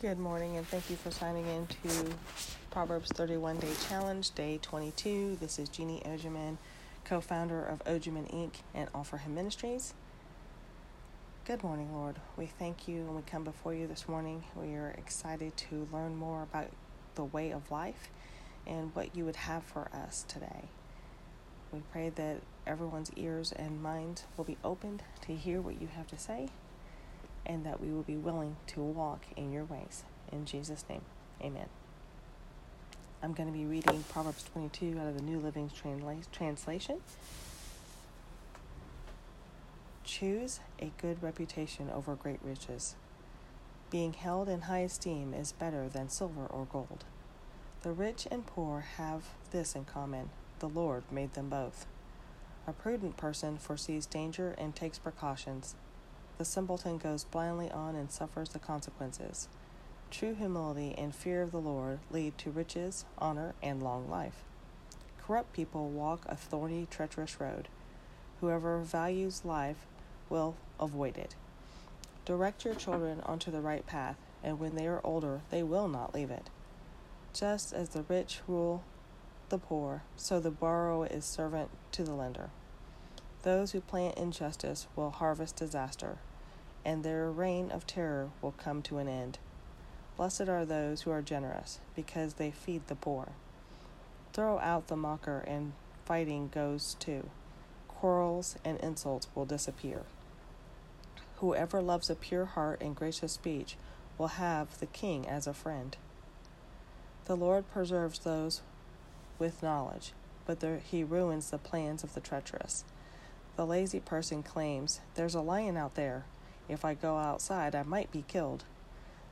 Good morning, and thank you for signing in to Proverbs 31 Day Challenge, Day 22. This is Jeannie Ojeman, co founder of Ojeman Inc. and All for Him Ministries. Good morning, Lord. We thank you and we come before you this morning. We are excited to learn more about the way of life and what you would have for us today. We pray that everyone's ears and minds will be opened to hear what you have to say and that we will be willing to walk in your ways. In Jesus' name, amen. I'm going to be reading Proverbs 22 out of the New Living Translation. Choose a good reputation over great riches. Being held in high esteem is better than silver or gold. The rich and poor have this in common the Lord made them both. A prudent person foresees danger and takes precautions. The simpleton goes blindly on and suffers the consequences. True humility and fear of the Lord lead to riches, honor, and long life. Corrupt people walk a thorny, treacherous road. Whoever values life will avoid it. Direct your children onto the right path, and when they are older, they will not leave it. Just as the rich rule the poor, so the borrower is servant to the lender. Those who plant injustice will harvest disaster, and their reign of terror will come to an end. Blessed are those who are generous, because they feed the poor. Throw out the mocker, and fighting goes too. Quarrels and insults will disappear. Whoever loves a pure heart and gracious speech will have the king as a friend. The Lord preserves those with knowledge, but there, he ruins the plans of the treacherous. The lazy person claims, There's a lion out there. If I go outside, I might be killed.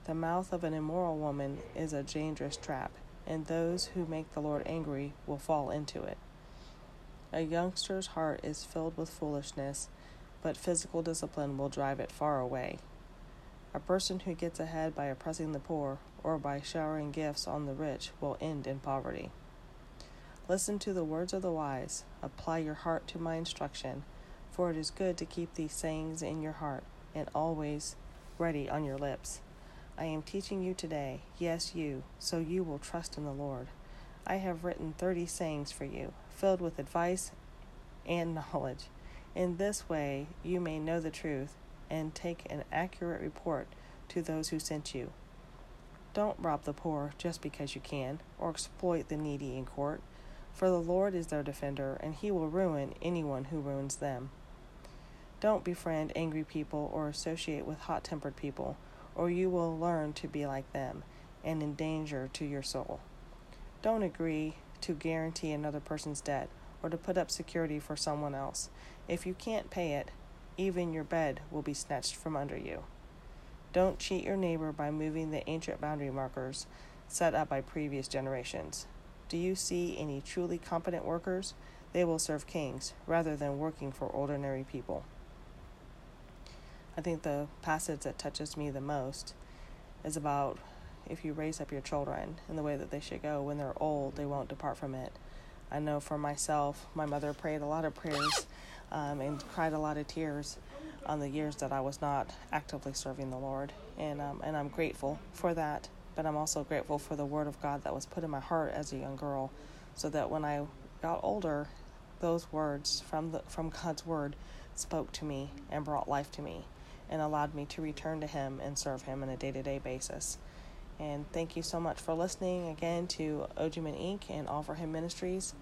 The mouth of an immoral woman is a dangerous trap, and those who make the Lord angry will fall into it. A youngster's heart is filled with foolishness, but physical discipline will drive it far away. A person who gets ahead by oppressing the poor or by showering gifts on the rich will end in poverty. Listen to the words of the wise, apply your heart to my instruction, for it is good to keep these sayings in your heart and always ready on your lips. I am teaching you today, yes, you, so you will trust in the Lord. I have written thirty sayings for you, filled with advice and knowledge. In this way, you may know the truth and take an accurate report to those who sent you. Don't rob the poor just because you can, or exploit the needy in court, for the Lord is their defender, and he will ruin anyone who ruins them. Don't befriend angry people or associate with hot tempered people, or you will learn to be like them and in danger to your soul. Don't agree to guarantee another person's debt or to put up security for someone else. If you can't pay it, even your bed will be snatched from under you. Don't cheat your neighbor by moving the ancient boundary markers set up by previous generations. Do you see any truly competent workers? They will serve kings rather than working for ordinary people. I think the passage that touches me the most is about if you raise up your children in the way that they should go, when they're old, they won't depart from it. I know for myself, my mother prayed a lot of prayers um, and cried a lot of tears on the years that I was not actively serving the Lord, and um, and I'm grateful for that. But I'm also grateful for the Word of God that was put in my heart as a young girl, so that when I got older, those words from the from God's Word spoke to me and brought life to me and allowed me to return to Him and serve Him on a day to day basis. And thank you so much for listening again to Ojiman Inc. and All for Him Ministries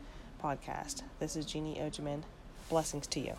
podcast. This is Jeannie Ojiman. Blessings to you.